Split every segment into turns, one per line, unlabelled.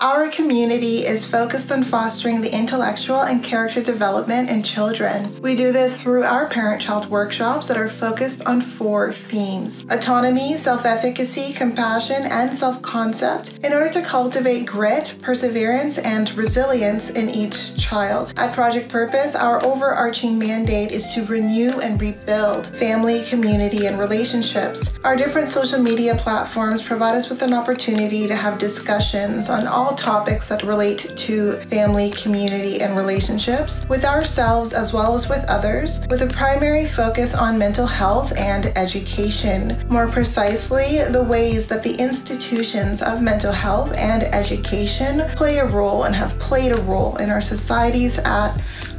Our community is focused on fostering the intellectual and character development in children. We do this through our parent child workshops that are focused on four themes autonomy, self efficacy, compassion, and self concept in order to cultivate grit, perseverance, and resilience in each child. At Project Purpose, our overarching mandate is to renew and rebuild family, community, and relationships. Our different social media platforms provide us with an opportunity to have discussions on all all topics that relate to family, community, and relationships with ourselves as well as with others, with a primary focus on mental health and education. More precisely, the ways that the institutions of mental health and education play a role and have played a role in our societies at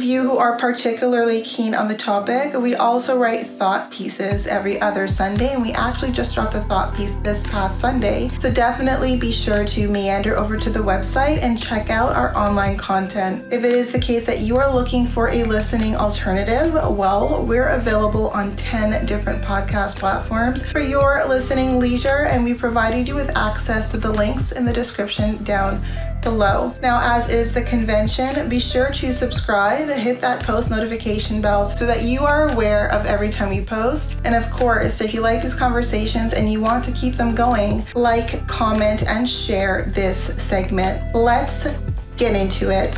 of you who are particularly keen on the topic, we also write thought pieces every other Sunday, and we actually just dropped a thought piece this past Sunday. So definitely be sure to meander over to the website and check out our online content. If it is the case that you are looking for a listening alternative, well, we're available on 10 different podcast platforms for your listening leisure, and we provided you with access to the links in the description down below. Now, as is the convention, be sure to subscribe, hit that post notification bell so that you are aware of every time we post. And of course, if you like these conversations and you want to keep them going, like, comment, and share this segment. Let's get into it.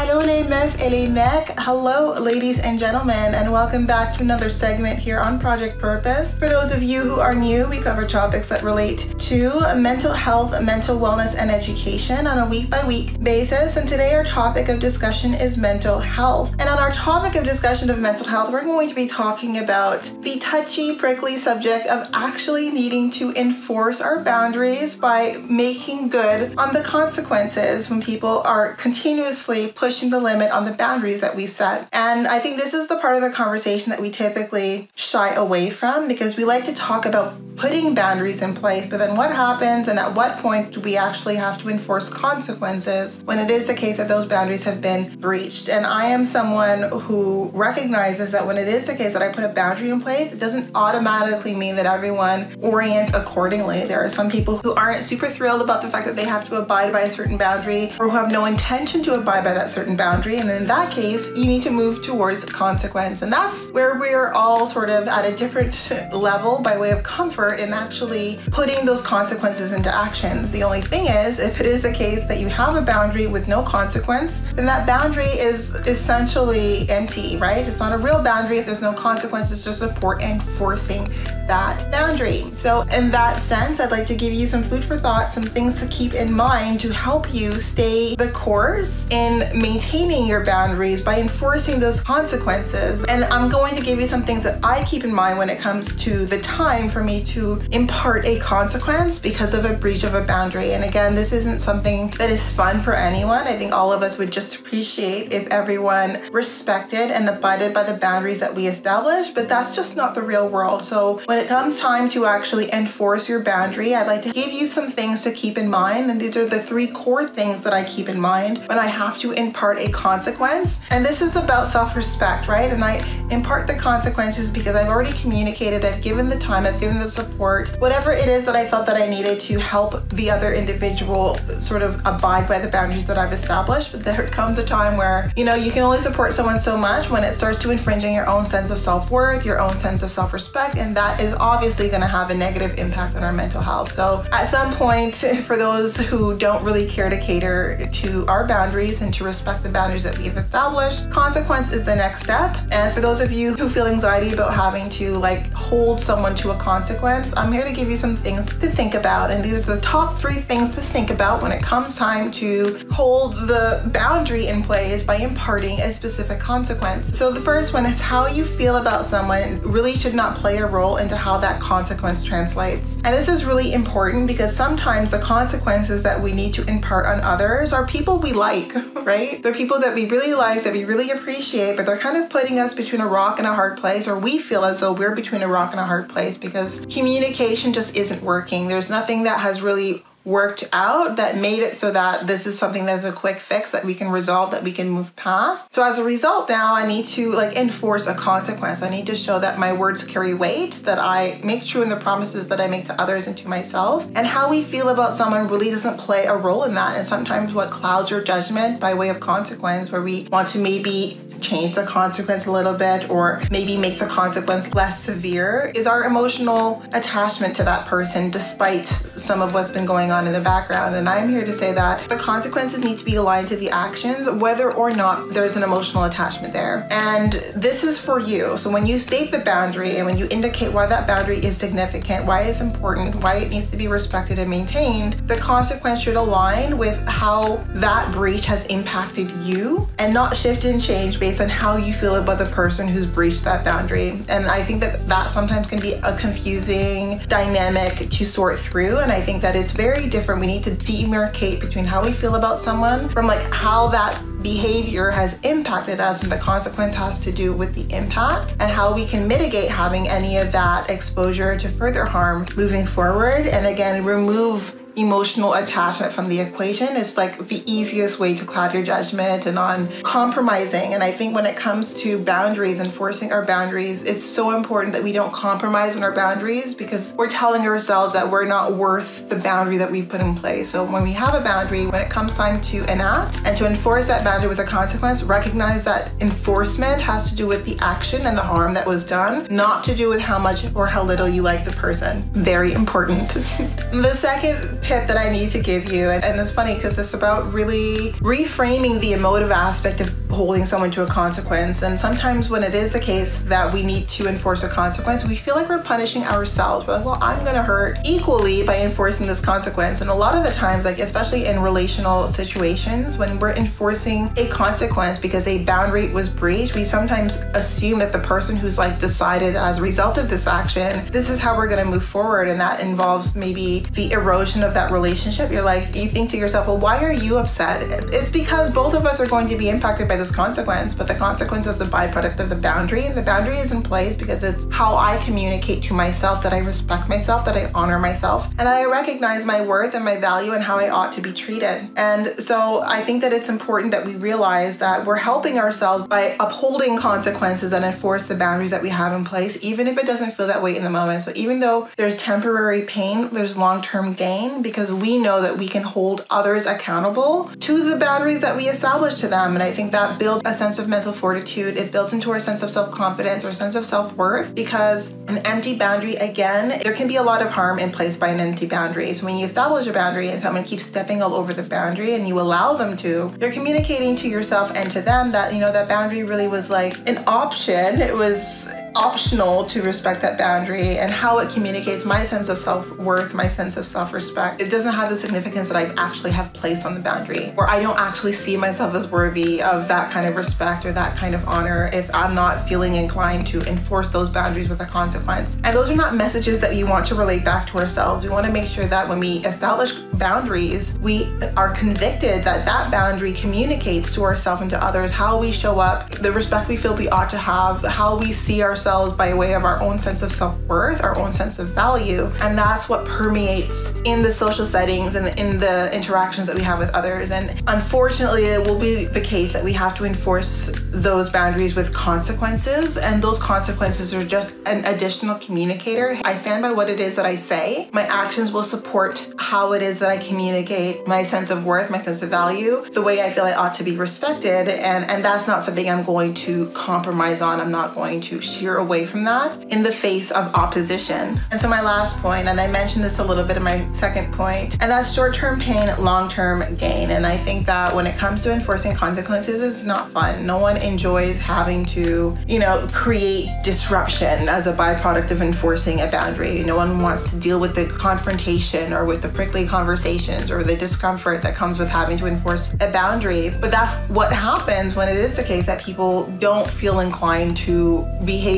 Adonai Mef Elimek. Hello, ladies and gentlemen, and welcome back to another segment here on Project Purpose. For those of you who are new, we cover topics that relate to mental health, mental wellness, and education on a week by week basis. And today, our topic of discussion is mental health. And on our topic of discussion of mental health, we're going to be talking about the touchy, prickly subject of actually needing to enforce our boundaries by making good on the consequences when people are continuously pushing the limit on the boundaries that we've set. And I think this is the part of the conversation that we typically shy away from because we like to talk about putting boundaries in place, but then what happens and at what point do we actually have to enforce consequences when it is the case that those boundaries have been breached? And I am someone who recognizes that when it is the case that I put a boundary in place, it doesn't automatically mean that everyone orients accordingly. There are some people who aren't super thrilled about the fact that they have to abide by a certain boundary or who have no intention to abide by that certain boundary. And in that case, you need to move towards consequence. And that's where we're all sort of at a different level by way of comfort in actually putting those consequences into actions. The only thing is, if it is the case that you have a boundary with no consequence, then that boundary is essentially empty, right? It's not a real boundary if there's no consequences to support enforcing that boundary. So, in that sense, I'd like to give you some food for thought, some things to keep in mind to help you stay the course in maintaining your boundaries by enforcing those consequences. And I'm going to give you some things that I keep in mind when it comes to the time for me to impart a consequence because of a breach of a boundary. And again, this isn't something that is fun for anyone. I think all of us would just appreciate if everyone respected and abided by the boundaries that we establish, but that's just not the real world. So, when it comes time to actually enforce your boundary, I'd like to give you some things to keep in mind. And these are the three core things that I keep in mind when I have to impart a consequence. And this is about self respect, right? And I impart the consequences because I've already communicated, I've given the time, I've given the support, whatever it is that I felt that I needed to help the other individual sort of abide by the boundaries that I've established. But there comes a time where, you know, you can only support someone so much when it starts to infringe on your own sense of self worth, your own sense of self respect. And that is is obviously going to have a negative impact on our mental health. So, at some point, for those who don't really care to cater to our boundaries and to respect the boundaries that we've established, consequence is the next step. And for those of you who feel anxiety about having to like hold someone to a consequence, I'm here to give you some things to think about. And these are the top three things to think about when it comes time to hold the boundary in place by imparting a specific consequence. So, the first one is how you feel about someone really should not play a role into how that consequence translates. And this is really important because sometimes the consequences that we need to impart on others are people we like, right? They're people that we really like, that we really appreciate, but they're kind of putting us between a rock and a hard place, or we feel as though we're between a rock and a hard place because communication just isn't working. There's nothing that has really worked out that made it so that this is something that's a quick fix that we can resolve that we can move past. So as a result now i need to like enforce a consequence. I need to show that my words carry weight that i make true in the promises that i make to others and to myself. And how we feel about someone really doesn't play a role in that. And sometimes what clouds your judgment by way of consequence where we want to maybe change the consequence a little bit or maybe make the consequence less severe is our emotional attachment to that person despite some of what's been going on in the background. And I'm here to say that the consequences need to be aligned to the actions, whether or not there's an emotional attachment there. And this is for you. So when you state the boundary and when you indicate why that boundary is significant, why it's important, why it needs to be respected and maintained, the consequence should align with how that breach has impacted you and not shift and change based based on how you feel about the person who's breached that boundary. And I think that that sometimes can be a confusing dynamic to sort through. And I think that it's very different. We need to demarcate between how we feel about someone from like how that behavior has impacted us and the consequence has to do with the impact and how we can mitigate having any of that exposure to further harm moving forward and again remove emotional attachment from the equation is like the easiest way to cloud your judgment and on compromising. And I think when it comes to boundaries, enforcing our boundaries, it's so important that we don't compromise on our boundaries because we're telling ourselves that we're not worth the boundary that we've put in place. So when we have a boundary, when it comes time to enact and to enforce that boundary with a consequence, recognize that enforcement has to do with the action and the harm that was done, not to do with how much or how little you like the person. Very important. the second tip that I need to give you, and, and it's funny because it's about really reframing the emotive aspect of holding someone to a consequence. And sometimes when it is the case that we need to enforce a consequence, we feel like we're punishing ourselves. We're like, well, I'm gonna hurt equally by enforcing this consequence. And a lot of the times, like especially in relational situations, when we're enforcing a consequence because a boundary was breached, we sometimes assume that the person who's like decided as a result of this action, this is how we're gonna move forward. And that involves maybe the erosion of that relationship. You're like, you think to yourself, well, why are you upset? It's because both of us are going to be impacted by this consequence, but the consequence is a byproduct of the boundary. And the boundary is in place because it's how I communicate to myself that I respect myself, that I honor myself, and I recognize my worth and my value and how I ought to be treated. And so I think that it's important that we realize that we're helping ourselves by upholding consequences that enforce the boundaries that we have in place, even if it doesn't feel that way in the moment. So even though there's temporary pain, there's long term gain because we know that we can hold others accountable to the boundaries that we establish to them. And I think that builds a sense of mental fortitude. It builds into our sense of self confidence or sense of self worth because an empty boundary, again, there can be a lot of harm in place by an empty boundary. So when you establish a boundary and someone keeps stepping all over the boundary and you allow them to, you're communicating to yourself and to them that, you know, that boundary really was like an option. It was optional to respect that boundary and how it communicates my sense of self worth, my sense of self respect. It doesn't have the significance that I actually have placed on the boundary, or I don't actually see myself as worthy of that kind of respect or that kind of honor if I'm not feeling inclined to enforce those boundaries with a consequence. And those are not messages that we want to relate back to ourselves. We want to make sure that when we establish boundaries, we are convicted that that boundary communicates to ourselves and to others how we show up, the respect we feel we ought to have, how we see ourselves ourselves by way of our own sense of self worth, our own sense of value. And that's what permeates in the social settings and in the interactions that we have with others. And unfortunately, it will be the case that we have to enforce those boundaries with consequences. And those consequences are just an additional communicator. I stand by what it is that I say. My actions will support how it is that I communicate my sense of worth, my sense of value, the way I feel I ought to be respected. And, and that's not something I'm going to compromise on. I'm not going to sheer away from that in the face of opposition. And so, my last point, and I mentioned this a little bit in my second point, and that's short term pain, long term gain. And I think that when it comes to enforcing consequences, it's not fun. No one enjoys having to, you know, create disruption as a byproduct of enforcing a boundary. No one wants to deal with the confrontation or with the prickly conversations or the discomfort that comes with having to enforce a boundary. But that's what happens when it is the case that people don't feel inclined to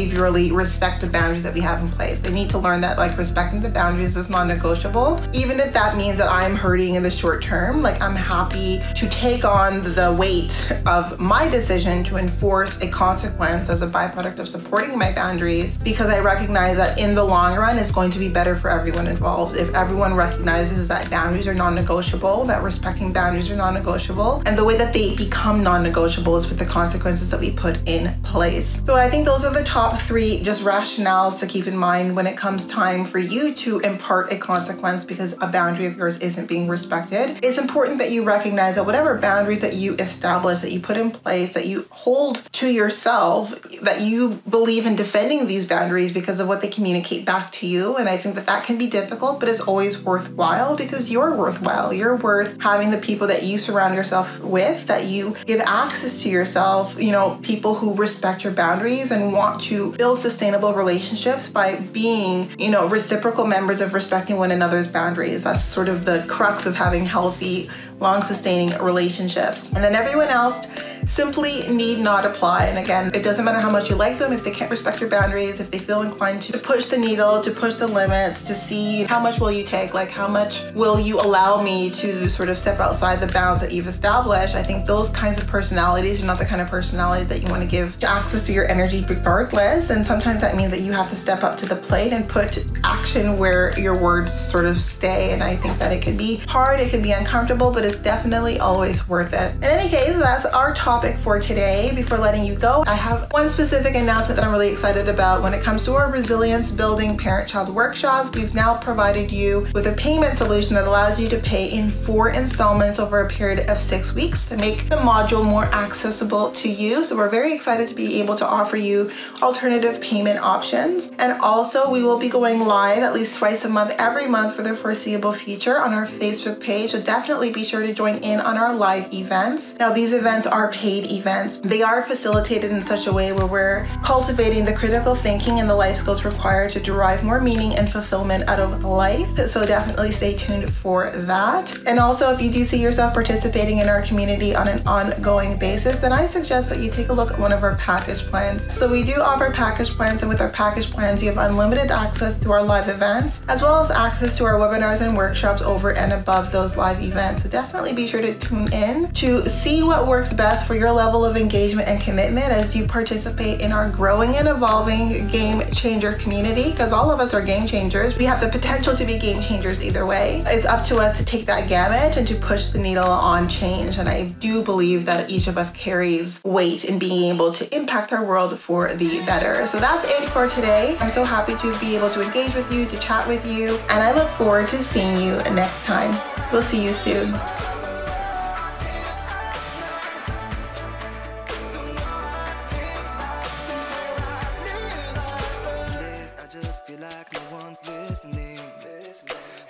behaviorally respect the boundaries that we have in place. They need to learn that like respecting the boundaries is non-negotiable. Even if that means that I'm hurting in the short term, like I'm happy to take on the weight of my decision to enforce a consequence as a byproduct of supporting my boundaries because I recognize that in the long run it's going to be better for everyone involved if everyone recognizes that boundaries are non-negotiable, that respecting boundaries are non-negotiable, and the way that they become non-negotiable is with the consequences that we put in place. So I think those are the top three just rationales to keep in mind when it comes time for you to impart a consequence because a boundary of yours isn't being respected. It's important that you recognize that whatever boundaries that you establish, that you put in place, that you hold to yourself, that you believe in defending these boundaries because of what they communicate back to you. And I think that that can be difficult, but it's always worthwhile because you're worthwhile. You're worth having the people that you surround yourself with, that you give access to yourself, you know, people who respect your boundaries and want to build sustainable relationships by being, you know, reciprocal members of respecting one another's boundaries. That's sort of the crux of having healthy, long sustaining relationships. And then everyone else simply need not apply. And again, it doesn't matter how much you like them, if they can't respect your boundaries, if they feel inclined to push the needle, to push the limits, to see how much will you take, like how much will you allow me to sort of step outside the bounds that you've established. I think those kinds of personalities are not the kind of personalities that you want to give access to your energy regardless. And sometimes that means that you have to step up to the plate and put action where your words sort of stay. And I think that it can be hard, it can be uncomfortable, but it's definitely always worth it. In any case, that's our topic for today. Before letting you go, I have one specific announcement that I'm really excited about. When it comes to our resilience building parent child workshops, we've now provided you with a payment solution that allows you to pay in four installments over a period of six weeks to make the module more accessible to you. So we're very excited to be able to offer you alternative payment options. And also, we will be going live at least twice a month, every month for the foreseeable future on our Facebook page. So definitely be sure to join in on our live events. Now, these events are paid events. They are facilitated in such a way where we're cultivating the critical thinking and the life skills required to derive more meaning and fulfillment out of life. So definitely stay tuned for that. And also, if you do see yourself participating in our community on an ongoing basis, then I suggest that you take a look at one of our package plans. So we do offer package plans, and with our package plans, you have unlimited access to our live events, as well as access to our webinars and workshops over and above those live events. So definitely be sure to tune in to see what works best for your level of engagement and commitment as you participate in our growing and evolving game changer community, because all of us are game changers. We have the potential to be game changers either way. It's up to us to take that gamut and to push the needle on change. And I do believe that each of us carries weight in being able to impact our world for the better. So that's it for today. I'm so happy to be able to engage with you, to chat with you, and I look forward to seeing you next time. We'll see you soon.